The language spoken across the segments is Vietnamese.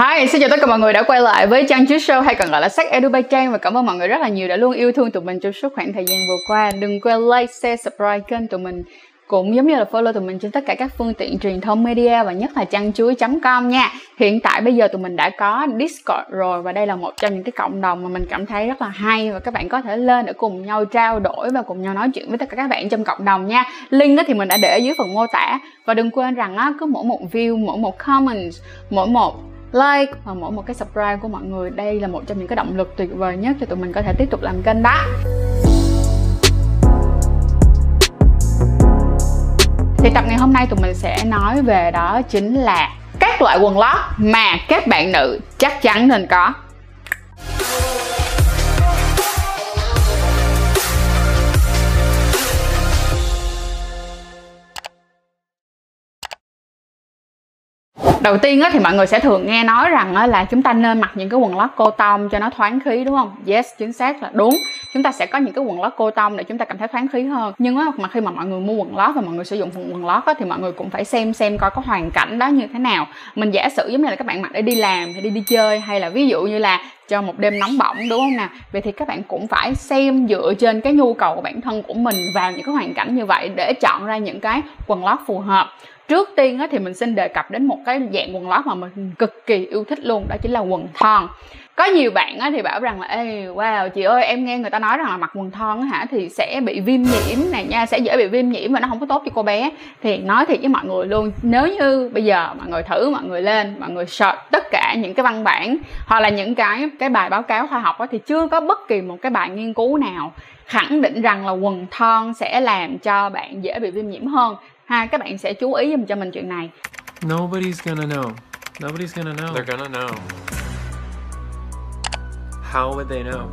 Hi, xin chào tất cả mọi người đã quay lại với Trang Chứ Show hay còn gọi là Sách Edu by Trang và cảm ơn mọi người rất là nhiều đã luôn yêu thương tụi mình trong suốt khoảng thời gian vừa qua. Đừng quên like, share, subscribe kênh tụi mình cũng giống như là follow tụi mình trên tất cả các phương tiện truyền thông media và nhất là trang chuối.com nha. Hiện tại bây giờ tụi mình đã có Discord rồi và đây là một trong những cái cộng đồng mà mình cảm thấy rất là hay và các bạn có thể lên để cùng nhau trao đổi và cùng nhau nói chuyện với tất cả các bạn trong cộng đồng nha. Link thì mình đã để ở dưới phần mô tả và đừng quên rằng á cứ mỗi một view, mỗi một comment, mỗi một like và mỗi một cái subscribe của mọi người, đây là một trong những cái động lực tuyệt vời nhất cho tụi mình có thể tiếp tục làm kênh đó. Thì tập ngày hôm nay tụi mình sẽ nói về đó chính là các loại quần lót mà các bạn nữ chắc chắn nên có. Đầu tiên thì mọi người sẽ thường nghe nói rằng là chúng ta nên mặc những cái quần lót cô tông cho nó thoáng khí, đúng không? Yes, chính xác là đúng. Chúng ta sẽ có những cái quần lót cô tông để chúng ta cảm thấy thoáng khí hơn. Nhưng mà khi mà mọi người mua quần lót và mọi người sử dụng quần lót thì mọi người cũng phải xem xem coi có hoàn cảnh đó như thế nào. Mình giả sử giống như là các bạn mặc để đi làm hay đi đi chơi, hay là ví dụ như là cho một đêm nóng bỏng, đúng không nào? Vậy thì các bạn cũng phải xem dựa trên cái nhu cầu của bản thân của mình vào những cái hoàn cảnh như vậy để chọn ra những cái quần lót phù hợp trước tiên á, thì mình xin đề cập đến một cái dạng quần lót mà mình cực kỳ yêu thích luôn đó chính là quần thon. Có nhiều bạn á, thì bảo rằng là ê wow chị ơi em nghe người ta nói rằng là mặc quần thon hả thì sẽ bị viêm nhiễm này nha sẽ dễ bị viêm nhiễm và nó không có tốt cho cô bé. Thì nói thiệt với mọi người luôn nếu như bây giờ mọi người thử mọi người lên mọi người search tất cả những cái văn bản hoặc là những cái cái bài báo cáo khoa học á, thì chưa có bất kỳ một cái bài nghiên cứu nào khẳng định rằng là quần thon sẽ làm cho bạn dễ bị viêm nhiễm hơn ha các bạn sẽ chú ý giùm cho mình chuyện này Nobody's gonna know. Nobody's gonna know. They're gonna know. How would they know?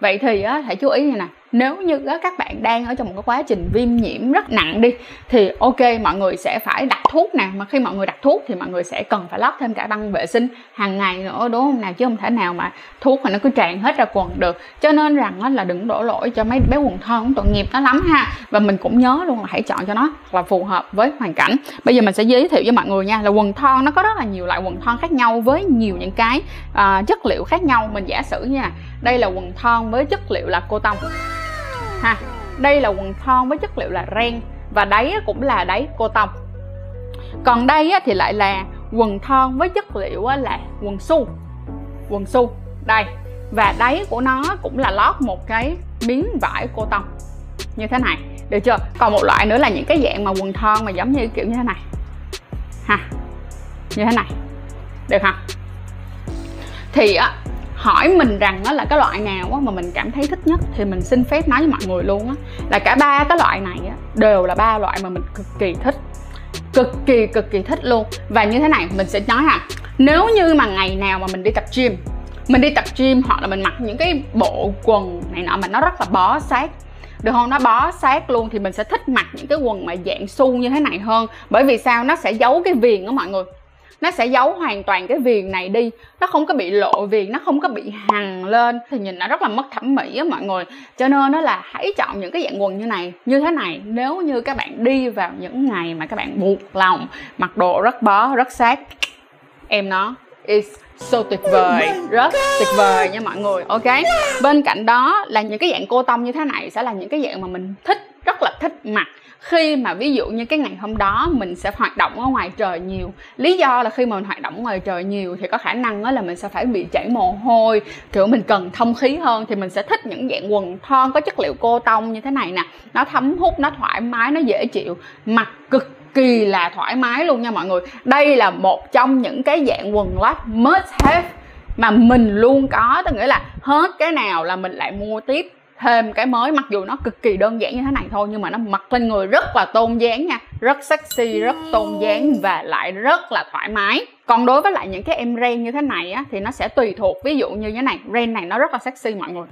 vậy thì á hãy chú ý như nè nếu như các bạn đang ở trong một cái quá trình viêm nhiễm rất nặng đi thì ok mọi người sẽ phải đặt thuốc nè. Mà khi mọi người đặt thuốc thì mọi người sẽ cần phải lót thêm cả băng vệ sinh hàng ngày nữa đúng không nào? Chứ không thể nào mà thuốc mà nó cứ tràn hết ra quần được. Cho nên rằng là đừng đổ lỗi cho mấy bé quần thon tội nghiệp nó lắm ha. Và mình cũng nhớ luôn là hãy chọn cho nó là phù hợp với hoàn cảnh. Bây giờ mình sẽ giới thiệu với mọi người nha là quần thon nó có rất là nhiều loại quần thon khác nhau với nhiều những cái uh, chất liệu khác nhau. Mình giả sử nha đây là quần thon với chất liệu là cô tông ha, đây là quần thon với chất liệu là ren, và đáy cũng là đáy cô tông. Còn đây thì lại là quần thon với chất liệu là quần su quần su, đây. Và đáy của nó cũng là lót một cái miếng vải cô tông, như thế này. Được chưa? Còn một loại nữa là những cái dạng mà quần thon mà giống như kiểu như thế này. Ha, như thế này. Được không? Thì hỏi mình rằng đó là cái loại nào mà mình cảm thấy thích nhất thì mình xin phép nói với mọi người luôn á. Là cả ba cái loại này đều là ba loại mà mình cực kỳ thích. Cực kỳ cực kỳ thích luôn. Và như thế này, mình sẽ nói là nếu như mà ngày nào mà mình đi tập gym, mình đi tập gym hoặc là mình mặc những cái bộ quần này nọ mà nó rất là bó sát, được không? Nó bó sát luôn thì mình sẽ thích mặc những cái quần mà dạng su như thế này hơn. Bởi vì sao? Nó sẽ giấu cái viền đó mọi người nó sẽ giấu hoàn toàn cái viền này đi. Nó không có bị lộ viền nó không có bị hằn lên. Thì nhìn nó rất là mất thẩm mỹ á mọi người. Cho nên nó là hãy chọn những cái dạng quần như này như thế này. Nếu như các bạn đi vào những ngày mà các bạn buộc lòng mặc đồ rất bó rất sát em nó is so tuyệt vời rất tuyệt vời nha mọi người ok? Bên cạnh đó là những cái dạng cô tông như thế này sẽ là những cái dạng mà mình thích rất là thích mặc khi mà ví dụ như cái ngày hôm đó mình sẽ hoạt động ở ngoài trời nhiều, lý do là khi mà mình hoạt động ngoài trời nhiều thì có khả năng là mình sẽ phải bị chảy mồ hôi, kiểu, mình cần thông khí hơn thì mình sẽ thích những dạng quần thon có chất liệu cô tông như thế này nè. Nó thấm hút, nó thoải mái, nó dễ chịu, mặc cực kỳ là thoải mái luôn nha mọi người. Đây là một trong những cái dạng quần lót must have mà mình luôn có, tức nghĩa là hết cái nào là mình lại mua tiếp thêm cái mới, mặc dù nó cực kỳ đơn giản như thế này thôi, nhưng mà nó mặc lên người rất là tôn dáng nha. Rất sexy, rất tôn dáng và lại rất là thoải mái. Còn đối với lại những cái em ren như thế này á, thì nó sẽ tùy thuộc, ví dụ như thế này, ren này nó rất là sexy mọi người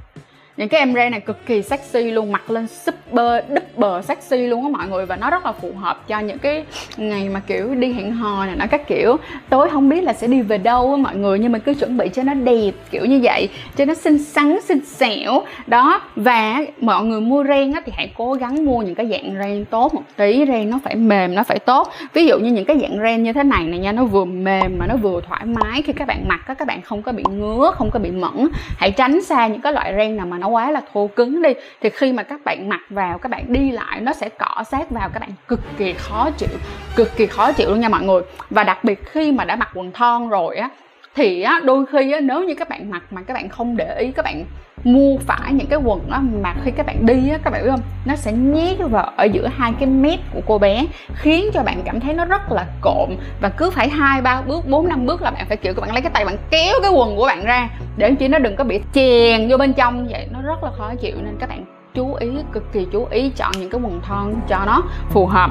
những cái em ren này cực kỳ sexy luôn, mặc lên super, double sexy luôn á mọi người. Và nó rất là phù hợp cho những cái ngày mà kiểu đi hẹn hò này nó các kiểu. Tối không biết là sẽ đi về đâu á mọi người, nhưng mà cứ chuẩn bị cho nó đẹp, kiểu như vậy. Cho nó xinh xắn, xinh xẻo. Đó, và mọi người mua ren á thì hãy cố gắng mua những cái dạng ren tốt một tí. Ren nó phải mềm, nó phải tốt. Ví dụ như những cái dạng ren như thế này này nha, nó vừa mềm mà nó vừa thoải mái khi các bạn mặc á, các bạn không có bị ngứa, không có bị mẫn hãy tránh xa những cái loại ren nào mà nó quá là thô cứng đi, thì khi mà các bạn mặc vào, các bạn đi lại, nó sẽ cọ sát vào, các bạn cực kỳ khó chịu, cực kỳ khó chịu luôn nha mọi người. Và đặc biệt khi mà đã mặc quần thon rồi á thì á, đôi khi á, nếu như các bạn mặc mà các bạn không để ý các bạn mua phải những cái quần á mà khi các bạn đi á các bạn biết không? Nó sẽ nhét vào ở giữa hai cái mép của cô bé khiến cho bạn cảm thấy nó rất là cộm. Và cứ phải hai ba bước bốn năm bước là bạn phải kiểu các bạn lấy cái tay bạn kéo cái quần của bạn ra để chỉ nó đừng có bị chèn vô bên trong vậy. Nó rất là khó chịu nên các bạn chú ý cực kỳ chú ý chọn những cái quần thon cho nó phù hợp.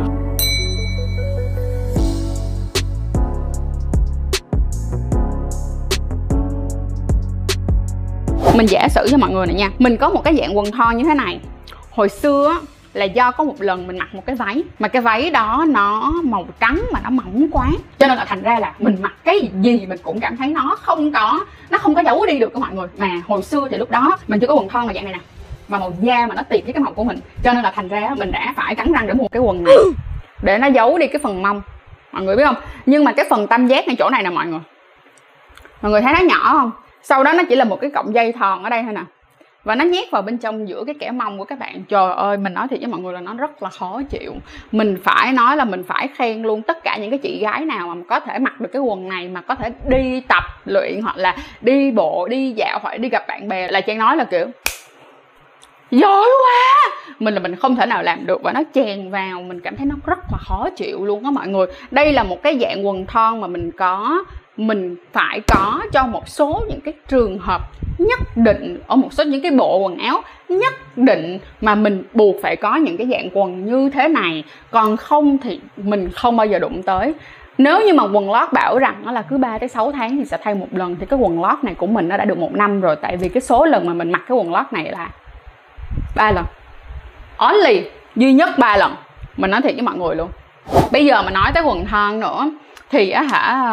Mình giả sử cho mọi người này nha, mình có một cái dạng quần thon như thế này. Hồi xưa là do có một lần mình mặc một cái váy, mà cái váy đó nó màu trắng mà nó mỏng quá. Cho nên là thành ra là mình mặc cái gì mình cũng cảm thấy nó không có, nó không có giấu đi được các mọi người. Mà hồi xưa thì lúc đó mình chưa có quần thon mà dạng này nè và màu da mà nó tiệp với cái màu của mình. Cho nên là thành ra mình đã phải cắn răng để mua cái quần này, để nó giấu đi cái phần mông. Mọi người biết không? Nhưng mà cái phần tam giác ngay chỗ này nè mọi người. Mọi người thấy nó nhỏ không? Sau đó nó chỉ là một cái cọng dây thòn ở đây thôi nè. Và nó nhét vào bên trong giữa cái kẻ mông của các bạn. Trời ơi, mình nói thiệt với mọi người là nó rất là khó chịu. Mình phải nói là mình phải khen luôn tất cả những cái chị gái nào mà có thể mặc được cái quần này, mà có thể đi tập luyện, hoặc là đi bộ, đi dạo, hoặc đi gặp bạn bè. Là trang nói là kiểu, giỏi quá! Mình là mình không thể nào làm được và nó chèn vào. Mình cảm thấy nó rất là khó chịu luôn á mọi người. Đây là một cái dạng quần thon mà mình có mình phải có cho một số những cái trường hợp nhất định ở một số những cái bộ quần áo nhất định mà mình buộc phải có những cái dạng quần như thế này. Còn không thì mình không bao giờ đụng tới. Nếu như mà quần lót bảo rằng nó là cứ 3 tới 6 tháng thì sẽ thay một lần, thì cái quần lót này của mình nó đã được một năm rồi. Tại vì cái số lần mà mình mặc cái quần lót này là ba lần. Only duy nhất ba lần. Mình nói thiệt với mọi người luôn. Bây giờ mà nói tới quần thon nữa thì á hả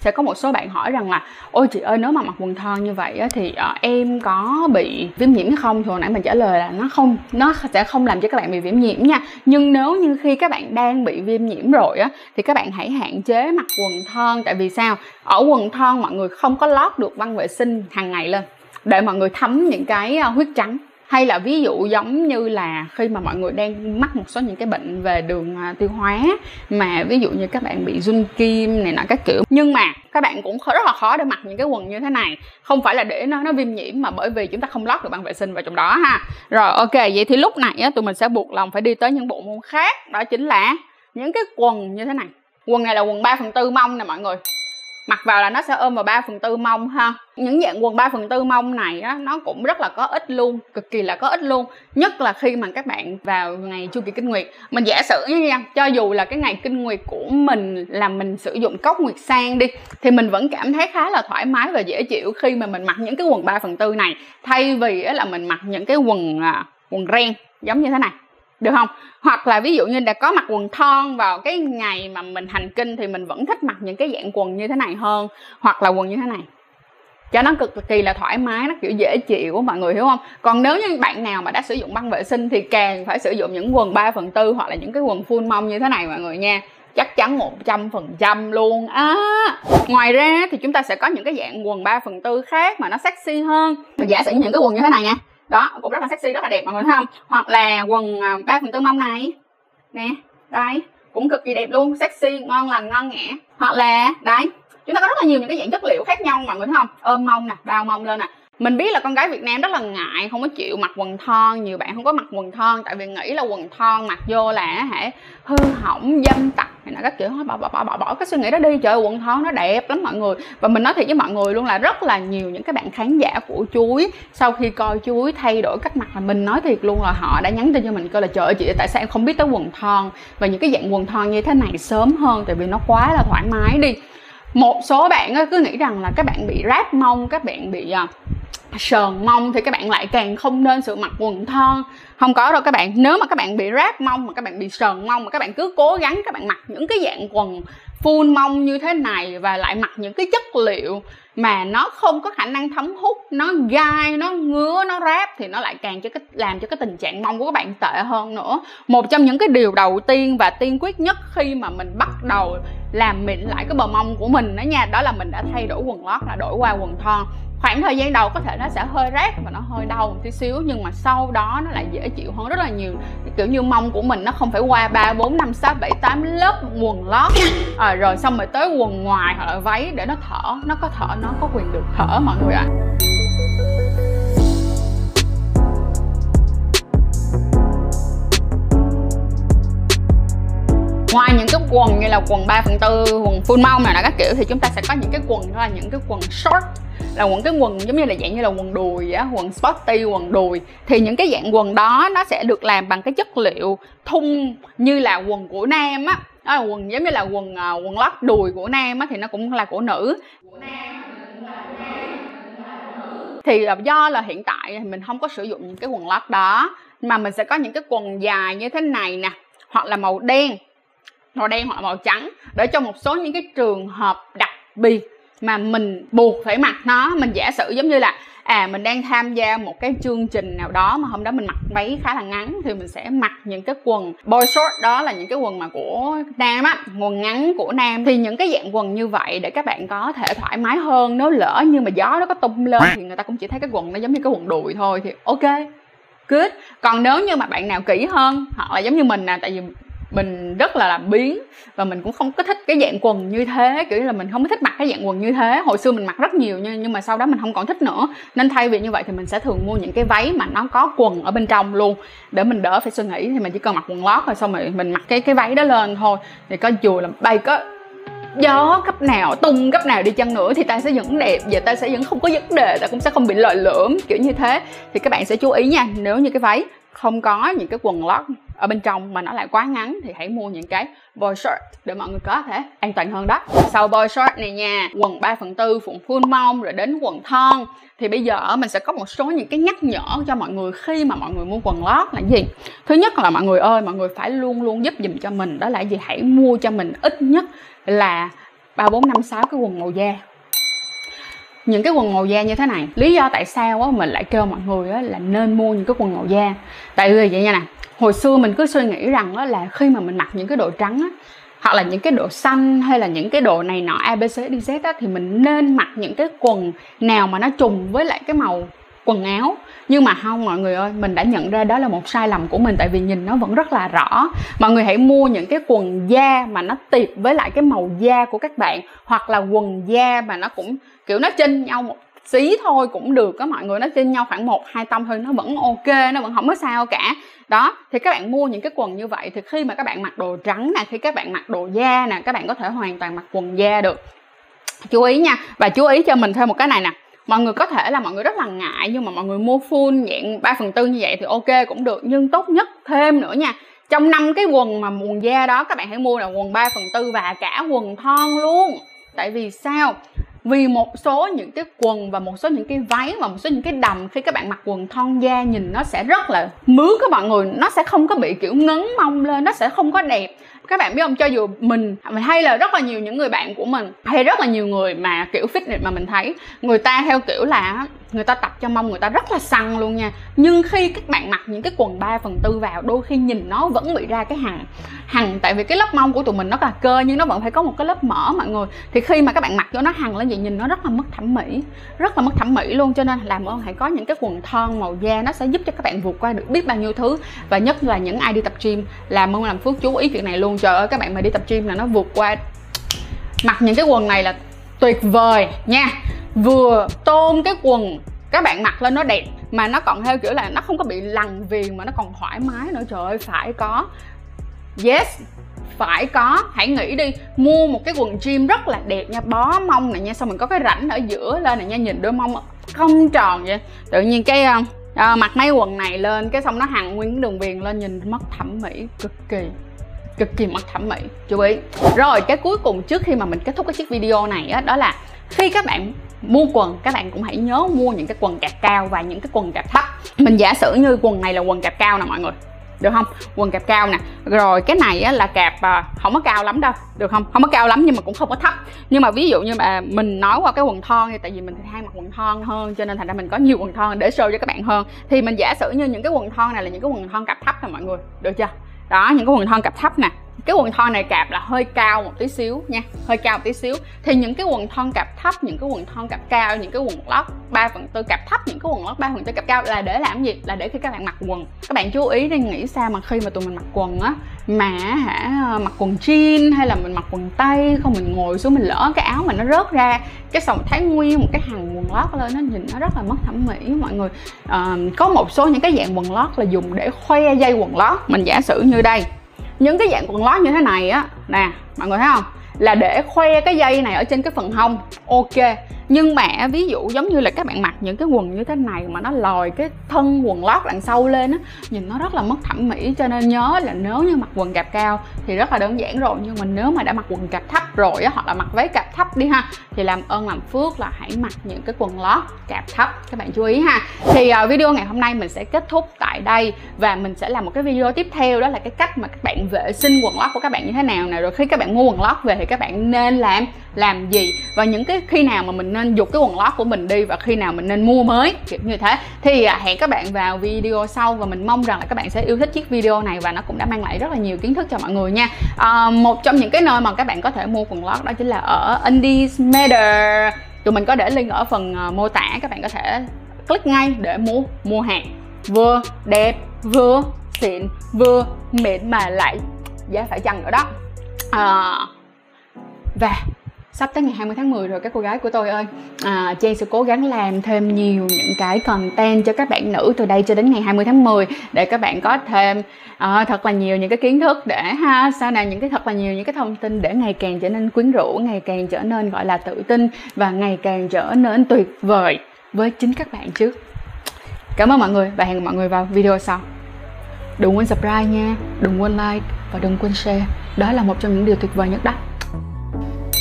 sẽ có một số bạn hỏi rằng là ôi chị ơi nếu mà mặc quần thon như vậy á, thì ờ, em có bị viêm nhiễm hay không? Thì hồi nãy mình trả lời là nó không nó sẽ không làm cho các bạn bị viêm nhiễm nha. Nhưng nếu như khi các bạn đang bị viêm nhiễm rồi á thì các bạn hãy hạn chế mặc quần thon. Tại vì sao? Ở quần thon mọi người không có lót được băng vệ sinh hàng ngày lên để mọi người thấm những cái ờ, huyết trắng hay là ví dụ giống như là khi mà mọi người đang mắc một số những cái bệnh về đường à, tiêu hóa mà ví dụ như các bạn bị run kim này nọ các kiểu. Nhưng mà các bạn cũng rất là khó để mặc những cái quần như thế này. Không phải là để nó nó viêm nhiễm mà bởi vì chúng ta không lót được băng vệ sinh vào trong đó ha. Rồi ok vậy thì lúc này á, tụi mình sẽ buộc lòng phải đi tới những bộ môn khác. Đó chính là những cái quần như thế này. Quần này là quần 3 phần tư mông nè mọi người mặc vào là nó sẽ ôm vào 3 phần tư mông ha. Những dạng quần 3 phần tư mông này á, nó cũng rất là có ích luôn, cực kỳ là có ích luôn. Nhất là khi mà các bạn vào ngày chu kỳ kinh nguyệt. Mình giả sử nha cho dù là cái ngày kinh nguyệt của mình là mình sử dụng cốc nguyệt sang đi, thì mình vẫn cảm thấy khá là thoải mái và dễ chịu khi mà mình mặc những cái quần 3 phần tư này. Thay vì là mình mặc những cái quần à, quần ren, giống như thế này được không? Hoặc là ví dụ như đã có mặc quần thon vào cái ngày mà mình hành kinh thì mình vẫn thích mặc những cái dạng quần như thế này hơn, hoặc là quần như thế này. Cho nó cực kỳ là thoải mái, nó kiểu dễ chịu, mọi người hiểu không? Còn nếu như bạn nào mà đã sử dụng băng vệ sinh thì càng phải sử dụng những quần 3 phần tư hoặc là những cái quần full mông như thế này mọi người nha. Chắc chắn 100% luôn. Á à. ngoài ra thì chúng ta sẽ có những cái dạng quần 3 phần tư khác mà nó sexy hơn. Giả sử những cái quần như thế này nha đó cũng rất là sexy rất là đẹp mọi người thấy không? Hoặc là quần à, ba phần tư mông này. Nè đây cũng cực kỳ đẹp luôn sexy ngon lành ngon nghẻ hoặc là đây chúng ta có rất là nhiều những cái dạng chất liệu khác nhau mọi người thấy không? Ôm mông nè bao mông lên nè mình biết là con gái Việt Nam rất là ngại không có chịu mặc quần thon nhiều bạn không có mặc quần thon tại vì nghĩ là quần thon mặc vô là hả hư hỏng dâm tặc hay là các kiểu bỏ bỏ bỏ bỏ bỏ cái suy nghĩ đó đi. Trời ơi, quần thon nó đẹp lắm mọi người. Và mình nói thiệt với mọi người luôn là rất là nhiều những cái bạn khán giả của chuối sau khi coi chuối thay đổi cách mặc là mình nói thiệt luôn là họ đã nhắn tin cho mình coi là trời ơi chị tại sao em không biết tới quần thon? Và những cái dạng quần thon như thế này sớm hơn tại vì nó quá là thoải mái đi. Một số bạn cứ nghĩ rằng là các bạn bị rát mông các bạn bị à, sờn mông thì các bạn lại càng không nên sự mặc quần thon. Không có đâu các bạn. Nếu mà các bạn bị ráp mông, mà các bạn bị sờn mông, mà các bạn cứ cố gắng các bạn mặc những cái dạng quần full mông như thế này và lại mặc những cái chất liệu mà nó không có khả năng thấm hút, nó gai, nó ngứa, nó ráp thì nó lại càng cho cái, làm cho cái tình trạng mông của các bạn tệ hơn nữa. Một trong những cái điều đầu tiên và tiên quyết nhất khi mà mình bắt đầu làm mịn lại cái bờ mông của mình đó nha, đó là mình đã thay đổi quần lót là đổi qua quần thon khoảng thời gian đầu có thể nó sẽ hơi rát và nó hơi đau một tí xíu nhưng mà sau đó nó lại dễ chịu hơn rất là nhiều. Kiểu như mông của mình nó không phải qua ba bốn năm sáu bảy tám lớp quần lót. À, rồi xong rồi tới quần ngoài hoặc là váy để nó thở nó có thở nó có quyền được thở mọi người ạ. À. ngoài những cái quần như là quần 3 phần tư quần full mông này là các kiểu thì chúng ta sẽ có những cái quần đó là những cái quần short là quần, cái quần giống như là dạng như là quần đùi á, quần sporty, quần đùi. Thì những cái dạng quần đó nó sẽ được làm bằng cái chất liệu thun như là quần của nam á. Đó là quần giống như là quần à, quần lót đùi của nam á, thì nó cũng là của nữ. Thì do là hiện tại mình không có sử dụng những cái quần lót đó, mà mình sẽ có những cái quần dài như thế này nè, hoặc là màu đen màu đen hoặc là màu trắng, để cho một số những cái trường hợp đặc biệt mà mình buộc phải mặc nó. Mình giả sử giống như là à mình đang tham gia một cái chương trình nào đó mà hôm đó mình mặc váy khá là ngắn thì mình sẽ mặc những cái quần boy short. Đó là những cái quần mà của nam á, quần ngắn của nam. Thì những cái dạng quần như vậy để các bạn có thể thoải mái hơn. Nếu lỡ như mà gió nó có tung lên thì người ta cũng chỉ thấy cái quần nó giống như cái quần đùi thôi thì ok, good. Còn nếu như mà bạn nào kỹ hơn, hoặc là giống như mình nè, tại vì mình rất là làm biến và mình cũng không có thích cái dạng quần như thế, kiểu là mình không có thích mặc cái dạng quần như thế. Hồi xưa mình mặc rất nhiều nhưng nhưng mà sau đó mình không còn thích nữa. Nên thay vì như vậy thì mình sẽ thường mua những cái váy mà nó có quần ở bên trong luôn. Để mình đỡ phải suy nghĩ thì mình chỉ cần mặc quần lót rồi xong rồi mình mặc cái cái váy đó lên thôi. Thì có dù là bay có gió cấp nào, tung cấp nào đi chăng nữa thì ta sẽ vẫn đẹp và ta sẽ vẫn không có vấn đề, ta cũng sẽ không bị lợi lỡm kiểu như thế. Thì các bạn sẽ chú ý nha, nếu như cái váy không có những cái quần lót ở bên trong mà nó lại quá ngắn thì hãy mua những cái boy short để mọi người có thể an toàn hơn đó. Sau boy short này nha, quần 3 phần tư phụng full mông, rồi đến quần thon. Thì bây giờ mình sẽ có một số những cái nhắc nhở cho mọi người khi mà mọi người mua quần lót là gì? Thứ nhất là mọi người ơi, mọi người phải luôn luôn giúp dùm cho mình. Đó là gì? Hãy mua cho mình ít nhất là ba, bốn, năm, sáu cái quần màu da. Những cái quần màu da như thế này. Lý do tại sao á, mình lại kêu mọi người á là nên mua những cái quần màu da? Tại vì vậy nha nè hồi xưa mình cứ suy nghĩ rằng đó là khi mà mình mặc những cái đồ trắng á, hoặc là những cái đồ xanh hay là những cái đồ này nọ abc dz á, thì mình nên mặc những cái quần nào mà nó trùng với lại cái màu quần áo. Nhưng mà không, mọi người ơi, mình đã nhận ra đó là một sai lầm của mình, tại vì nhìn nó vẫn rất là rõ. Mọi người hãy mua những cái quần da mà nó tiệp với lại cái màu da của các bạn, hoặc là quần da mà nó cũng, kiểu, nó chênh nhau một xí thôi cũng được có mọi người, nó trên nhau khoảng một, hai tông thôi, nó vẫn ok, nó vẫn không có sao cả. Đó, thì các bạn mua những cái quần như vậy thì khi mà các bạn mặc đồ trắng nè, khi các bạn mặc đồ da nè, các bạn có thể hoàn toàn mặc quần da được. Chú ý nha, và chú ý cho mình thêm một cái này nè, mọi người có thể là mọi người rất là ngại nhưng mà mọi người mua full dạng 3 phần tư như vậy thì ok cũng được, nhưng tốt nhất thêm nữa nha, trong năm cái quần mà quần da đó các bạn hãy mua là quần 3 phần tư và cả quần thon luôn. Tại vì sao? Vì một số những cái quần và một số những cái váy và một số những cái đầm khi các bạn mặc quần thon da nhìn nó sẽ rất là mướt các bạn người. Nó sẽ không có bị, kiểu, ngấn mông lên, nó sẽ không có đẹp. Các bạn biết không? Cho dù mình, hay là rất là nhiều những người bạn của mình, hay rất là nhiều người mà, kiểu, fitness mà mình thấy, người ta theo kiểu là người ta tập cho mông người ta rất là săn luôn nha. Nhưng khi các bạn mặc những cái quần 3 phần tư vào, đôi khi nhìn nó vẫn bị ra cái hằn hằn tại vì cái lớp mông của tụi mình nó là cơ, nhưng nó vẫn phải có một cái lớp mỡ, mọi người. Thì khi mà các bạn mặc cho nó hằn lên vậy, nhìn nó rất là mất thẩm mỹ, rất là mất thẩm mỹ luôn. Cho nên làm ơn hãy có những cái quần thon màu da nó sẽ giúp cho các bạn vượt qua được biết bao nhiêu thứ. Và nhất là những ai đi tập gym, làm ơn làm phước chú ý chuyện này luôn. Trời ơi, các bạn mà đi tập gym là nó vượt qua. Mặc những cái quần này là tuyệt vời nha vừa tôn cái quần các bạn mặc lên nó đẹp mà nó còn theo kiểu là nó không có bị lằn viền mà nó còn thoải mái nữa. Trời ơi phải có. Yes phải có. Hãy nghĩ đi mua một cái quần jean rất là đẹp nha bó mông này nha xong mình có cái rãnh ở giữa lên này nha nhìn đôi mông không tròn vậy. Tự nhiên cái uh, mặc mấy quần này lên cái xong nó hằn nguyên cái đường viền lên nhìn mất thẩm mỹ cực kỳ cực kỳ mất thẩm mỹ. Chú ý. Rồi cái cuối cùng trước khi mà mình kết thúc cái chiếc video này á đó là khi các bạn mua quần các bạn cũng hãy nhớ mua những cái quần kẹp cao và những cái quần kẹp thấp. Mình giả sử như quần này là quần kẹp cao nè mọi người được không? Quần kẹp cao nè. Rồi cái này á, là kẹp à, không có cao lắm đâu được không? Không có cao lắm nhưng mà cũng không có thấp. Nhưng mà ví dụ như mà mình nói qua cái quần thon thì tại vì mình hay mặc quần thon hơn cho nên thành ra mình có nhiều quần thon để show cho các bạn hơn. Thì mình giả sử như những cái quần thon này là những cái quần thon cạp thấp nè mọi người được chưa? Đó những cái quần thon cạp thấp nè cái quần thon này cạp là hơi cao một tí xíu nha hơi cao một tí xíu. Thì những cái quần thon cạp thấp những cái quần thon cạp cao những cái quần lót 3 phần tư cạp thấp những cái quần lót 3 phần tư cạp cao là để làm gì? Là để khi các bạn mặc quần. Các bạn chú ý đi nghĩ sao mà khi mà tụi mình mặc quần á mà hả mặc quần jean hay là mình mặc quần tây không mình ngồi xuống mình lỡ cái áo mà nó rớt ra cái xong thấy nguyên một cái hàng quần lót lên nó nhìn nó rất là mất thẩm mỹ mọi người. À, có một số những cái dạng quần lót là dùng để khoe dây quần lót. Mình giả sử như đây những cái dạng quần lót như thế này á, nè, mọi người thấy không? Là để khoe cái dây này ở trên cái phần hông. Ok nhưng mà ví dụ giống như là các bạn mặc những cái quần như thế này mà nó lòi cái thân quần lót đằng sau lên á nhìn nó rất là mất thẩm mỹ. Cho nên nhớ là nếu như mặc quần cạp cao thì rất là đơn giản rồi nhưng mà nếu mà đã mặc quần cạp thấp rồi á hoặc là mặc váy cạp thấp đi ha thì làm ơn làm phước là hãy mặc những cái quần lót cạp thấp. Các bạn chú ý ha. Thì uh, video ngày hôm nay mình sẽ kết thúc tại đây và mình sẽ làm một cái video tiếp theo đó là cái cách mà các bạn vệ sinh quần lót của các bạn như thế nào nè. Rồi khi các bạn mua quần lót về thì các bạn nên làm làm gì? Và những cái khi nào mà mình nên dục cái quần lót của mình đi và khi nào mình nên mua mới kiểu như thế. Thì à, hẹn các bạn vào video sau và mình mong rằng là các bạn sẽ yêu thích chiếc video này và nó cũng đã mang lại rất là nhiều kiến thức cho mọi người nha. À, một trong những cái nơi mà các bạn có thể mua quần lót đó chính là ở Indies Matter tụi mình có để link ở phần à, mô tả các bạn có thể click ngay để mua mua hàng. Vừa đẹp vừa xịn vừa mịn mà lại giá phải chăng nữa đó. À, và sắp tới ngày 20 tháng 10 rồi các cô gái của tôi ơi. À, Trang sẽ cố gắng làm thêm nhiều những cái content cho các bạn nữ từ đây cho đến ngày 20 tháng 10 để các bạn có thêm à, thật là nhiều những cái kiến thức để ha sau này những cái thật là nhiều những cái thông tin để ngày càng trở nên quyến rũ ngày càng trở nên gọi là tự tin và ngày càng trở nên tuyệt vời với chính các bạn chứ. cảm ơn mọi người và hẹn mọi người vào video sau. Đừng quên subscribe nha đừng quên like và đừng quên share. Đó là một trong những điều tuyệt vời nhất đó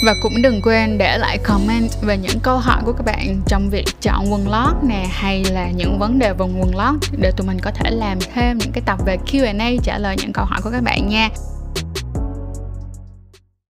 và cũng đừng quên để lại comment về những câu hỏi của các bạn trong việc chọn quần lót nè, hay là những vấn đề về quần lót để tụi mình có thể làm thêm những cái tập về Q&A trả lời những câu hỏi của các bạn nha.